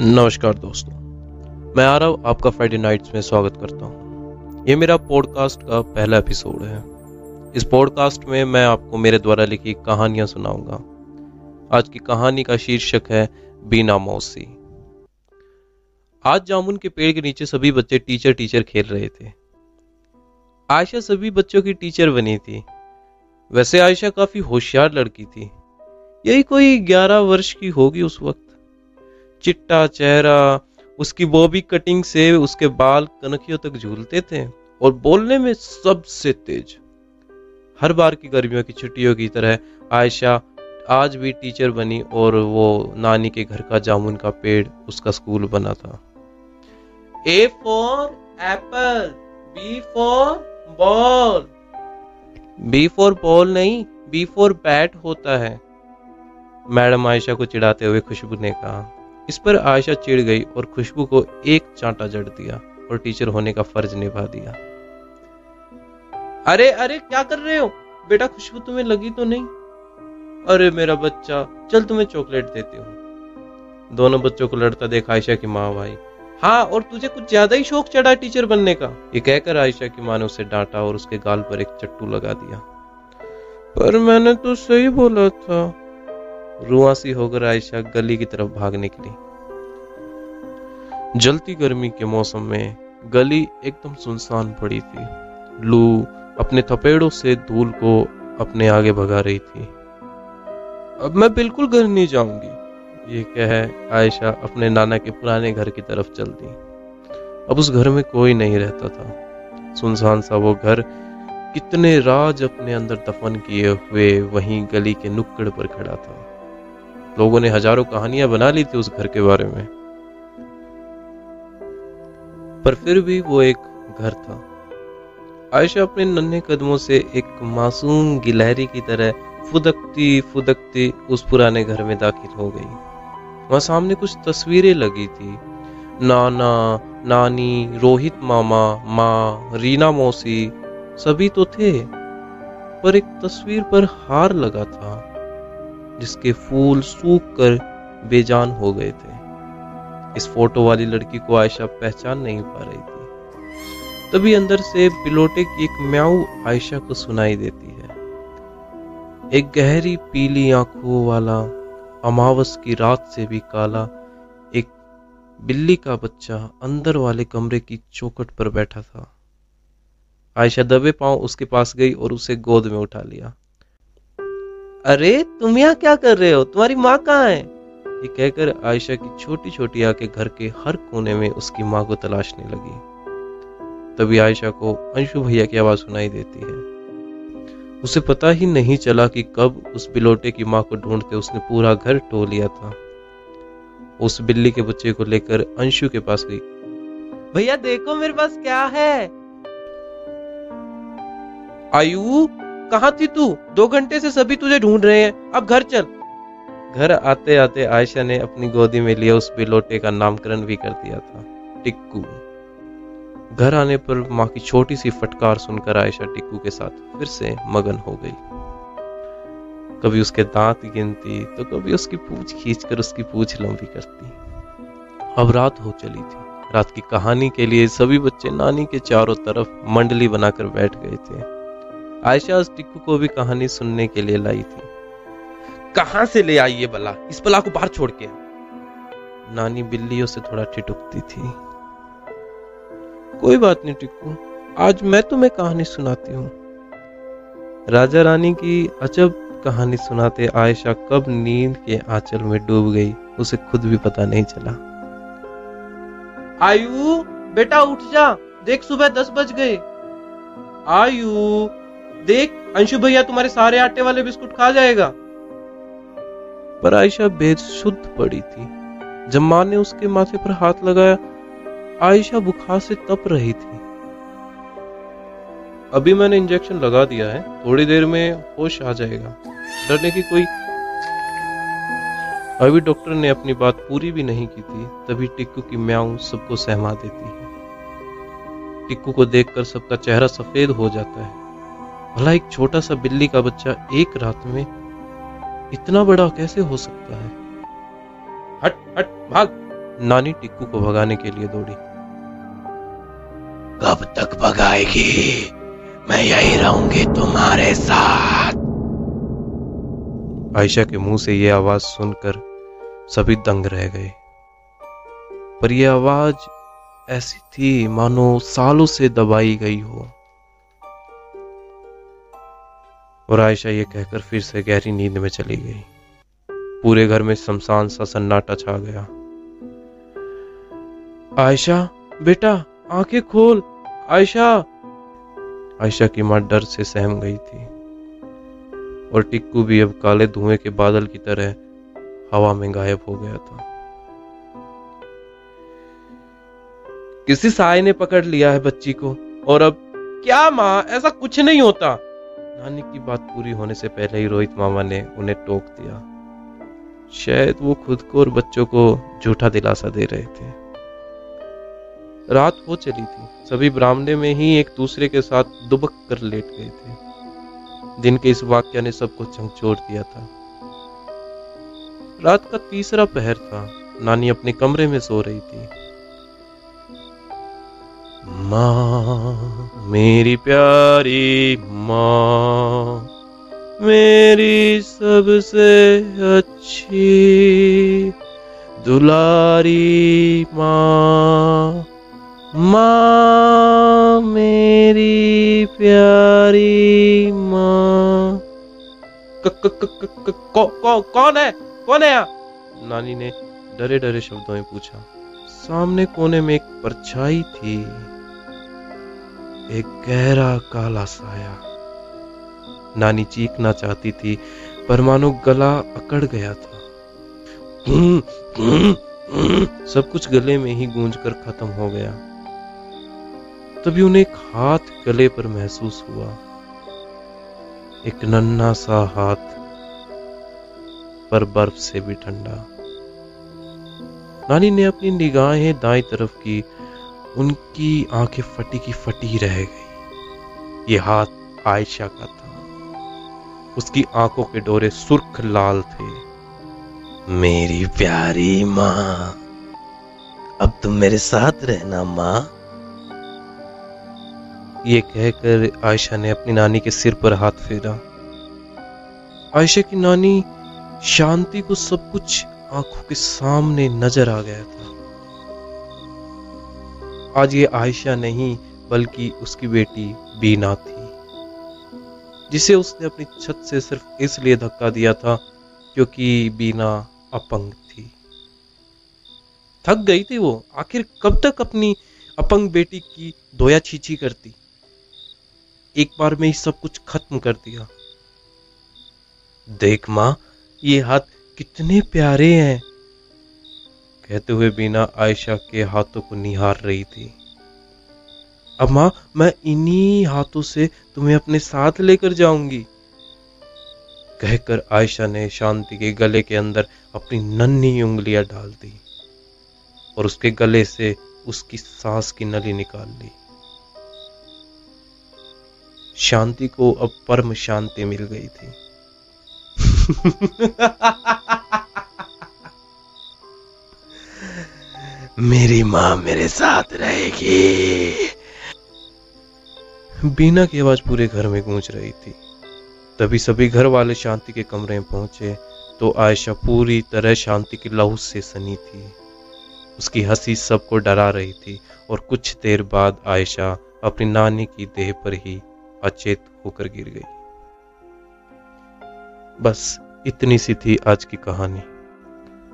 नमस्कार दोस्तों, मैं आरव आपका फ्राइडे नाइट्स में स्वागत करता हूँ। ये मेरा पॉडकास्ट का पहला एपिसोड है। इस पॉडकास्ट में मैं आपको मेरे द्वारा लिखी कहानियाँ सुनाऊँगा। आज की कहानी का शीर्षक है बीना मौसी। आज जामुन के पेड़ के नीचे सभी बच्चे टीचर टीचर खेल रहे थे। आयशा सभी बच्चों की टीचर बनी थी। वैसे आयशा काफ़ी होशियार लड़की थी। यही कोई ग्यारह वर्ष की होगी उस वक्त। चिट्टा चेहरा, उसकी बॉबी कटिंग से उसके बाल कनखियों तक झूलते थे और बोलने में सबसे तेज। हर बार की गर्मियों की छुट्टियों की तरह आयशा, आज भी टीचर बनी और वो नानी के घर का जामुन का पेड़ उसका स्कूल बना था। A for apple B for ball B for ball नहीं बी फॉर बैट होता है। मैडम आयशा को चिढ़ाते हुए खुशबू ने कहा इस पर आयशा चिढ़ गई और खुशबू को एक चांटा जड़ दिया और टीचर होने का फ़र्ज़ निभा दिया। अरे अरे, क्या कर रहे हो? बेटा, खुशबू तुम्हें लगी तो नहीं? अरे, मेरा बच्चा, चल तुम्हें चॉकलेट देती हूँ। दोनों बच्चों को लड़ता देखा आयशा की माँ भाई हाँ और तुझे कुछ ज़्यादा ही शौक चढ़ा टीचर बनने का। ये कहकर आयशा की माँ ने उसे डांटा और उसके गाल पर एक चट्टू लगा दिया। पर मैंने तो सही बोला था। रुआसी होकर आयशा गली की तरफ़ भाग निकली। जलती गर्मी के मौसम में गली एकदम सुनसान पड़ी थी। लू अपने थपेड़ों से धूल को अपने आगे भगा रही थी। अब मैं बिल्कुल घर नहीं जाऊँगी, ये कह आयशा अपने नाना के पुराने घर की तरफ़ चल दी। अब उस घर में कोई नहीं रहता था। सुनसान सा वो घर कितने राज अपने अंदर दफन किए हुए वहीं गली के नुक्कड़ पर खड़ा था। लोगों ने हज़ारों कहानियाँ बना ली थी उस घर के बारे में। पर फिर भी वो एक घर था। आयशा अपने नन्हे कदमों से एक मासूम गिलहरी की तरह फुदकती फुदकती उस पुराने घर में दाखिल हो गई। वहाँ सामने कुछ तस्वीरें लगी थी। नाना, नानी, रोहित मामा, माँ, रीना मौसी, सभी तो थे, पर एक तस्वीर पर हार लगा था। जिसके फूल सूख कर बेजान हो गए थे। इस फ़ोटो वाली लड़की को आयशा पहचान नहीं पा रही थी। तभी अंदर से पिलोटे की एक म्याऊ आयशा को सुनाई देती है। एक गहरी पीली आँखों वाला, अमावस की रात से भी काला, एक बिल्ली का बच्चा अंदर वाले कमरे की चौकट पर बैठा था। आयशा दबे पाँव उसके पास गई और उसे गोद में उठा लिया। अरे, तुम यहाँ क्या कर रहे हो? तुम्हारी माँ कहाँ है? ये कहकर आयशा की छोटी छोटी आँखें घर के हर कोने में उसकी माँ को तलाशने लगी। तभी आयशा को अंशु भैया की आवाज़ सुनाई देती है। उसे पता ही नहीं चला कि कब उस बिलोटे की माँ को ढूंढते उसने पूरा घर टो लिया था। उस बिल्ली के बच्चे को लेकर अंशु के पास गई। भैया, देखो मेरे पास क्या है। आयु? कहा थी तू? दो घंटे से सभी तुझे ढूंढ रहे हैं। अब घर चल। घर आते आते आयशा ने अपनी गोदी में लिया उस बिलोटे का नामकरण भी कर दिया था। टिक्कू। घर आने पर माँ की छोटी सी फटकार सुनकर आयशा टिक्कू के साथ फिर से मगन हो गई। कभी उसके दांत गिनती तो कभी उसकी पूछ खींचकर उसकी पूछ लंबी करती। अब रात हो चली थी। रात की कहानी के लिए सभी बच्चे नानी के चारों तरफ़ मंडली बनाकर बैठ गए थे। आयशा उस टिक्कू को भी कहानी सुनने के लिए लाई थी। कहाँ से ले आई ये बला? इस बला को बाहर छोड़ के। नानी बिल्लियों से थोड़ा ठिठुकती थी। कोई बात नहीं टिक्कू, आज मैं तुम्हें कहानी सुनाती हूँ। राजा रानी की अजब कहानी सुनाते आयशा कब नींद के आंचल में डूब गई, उसे खुद भी पता नहीं चला। आयु, बेटा उठ जा, देख सुबह दस बज गए। आयु देख, अंशु भैया तुम्हारे सारे आटे वाले बिस्कुट खा जाएगा। पर आयशा बेसुध पड़ी थी। जब माँ ने उसके माथे पर हाथ लगाया, आयशा बुखार से तप रही थी। अभी मैंने इंजेक्शन लगा दिया है, थोड़ी देर में होश आ जाएगा। डरने की कोई अभी डॉक्टर ने अपनी बात पूरी भी नहीं की थी, तभी टिक्कू की म्याऊ सबको सहमा देती है। टिक्कू को देखकर सबका चेहरा सफ़ेद हो जाता है। भला एक छोटा सा बिल्ली का बच्चा एक रात में इतना बड़ा कैसे हो सकता है? हट हट भाग। नानी टिक्कू को भगाने के लिए दौड़ी। कब तक भगाएगी? मैं यही रहूँगी तुम्हारे साथ। आयशा के मुँह से यह आवाज़ सुनकर सभी दंग रह गए। पर यह आवाज़ ऐसी थी मानो सालों से दबाई गई हो। और आयशा ये कहकर फिर से गहरी नींद में चली गई। पूरे घर में शमशान सा सन्नाटा छा गया। आयशा, बेटा, आँखें खोल। आयशा। आयशा की माँ डर से सहम गई थी। और टिक्कू भी अब काले धुएँ के बादल की तरह हवा में गायब हो गया था। किसी साय ने पकड़ लिया है बच्ची को। और अब, क्या माँ? ऐसा कुछ नहीं होता। नानी की बात पूरी होने से पहले ही रोहित मामा ने उन्हें टोक दिया। शायद वो खुद को और बच्चों को झूठा दिलासा दे रहे थे। रात हो चली थी। सभी ब्राह्मणे में ही एक दूसरे के साथ दुबक कर लेट गए थे। दिन के इस वाक्य ने सबको झंझोड़ दिया था। रात का तीसरा पहर था। नानी अपने कमरे में सो रही थी। माँ, मेरी प्यारी माँ, मेरी सबसे अच्छी दुलारी माँ माँ, मेरी प्यारी माँ। कौन है? कौन है नानी ने डरे डरे शब्दों में पूछा। सामने कोने में एक परछाई थी। एक गहरा काला साया। नानी चीखना चाहती थी, पर मानो गला अकड़ गया था। सब कुछ गले में ही गूंज कर खत्म हो गया। तभी उन्हें एक हाथ गले पर महसूस हुआ। एक नन्ना सा हाथ पर बर्फ़ से भी ठंडा। नानी ने अपनी निगाहें दाएँ तरफ़ की, उनकी आँखें फटी की फटी रह गई। ये हाथ आयशा का था। उसकी आँखों के डोरे सुर्ख लाल थे। मेरी प्यारी माँ, अब तुम मेरे साथ रहना माँ। ये कहकर आयशा ने अपनी नानी के सिर पर हाथ फेरा। आयशा की नानी शांति को सब कुछ आँखों के सामने नज़र आ गया था। आज ये आयशा नहीं, बल्कि उसकी बेटी बीना थी, जिसे उसने अपनी छत से सिर्फ़ इसलिए धक्का दिया था क्योंकि बीना अपंग थी। थक गई थी वो। आखिर कब तक अपनी अपंग बेटी की दोया छीछी करती? एक बार में ही सब कुछ खत्म कर दिया। देख माँ, ये हाथ कितने प्यारे हैं। कहते हुए बिना आयशा के हाथों को निहार रही थी। अब माँ मैं इन्हीं हाथों से तुम्हें अपने साथ लेकर जाऊँगी। कहकर आयशा ने शांति के गले के अंदर अपनी नन्ही उंगलियाँ डाल दी और उसके गले से उसकी सांस की नली निकाल ली। शांति को अब परम शांति मिल गई थी। मेरी माँ मेरे साथ रहेगी। बीना की आवाज़ पूरे घर में गूंज रही थी। तभी सभी घर वाले शांति के कमरे में पहुँचे तो आयशा पूरी तरह शांति की लहू से सनी थी। उसकी हँसी सबको डरा रही थी, और कुछ देर बाद आयशा अपनी नानी की देह पर ही अचेत होकर गिर गई। बस इतनी सी थी आज की कहानी।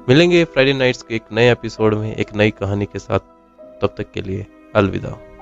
मिलेंगे फ्राइडे नाइट्स के एक नए एपिसोड में एक नई कहानी के साथ। तब तक के लिए अलविदा।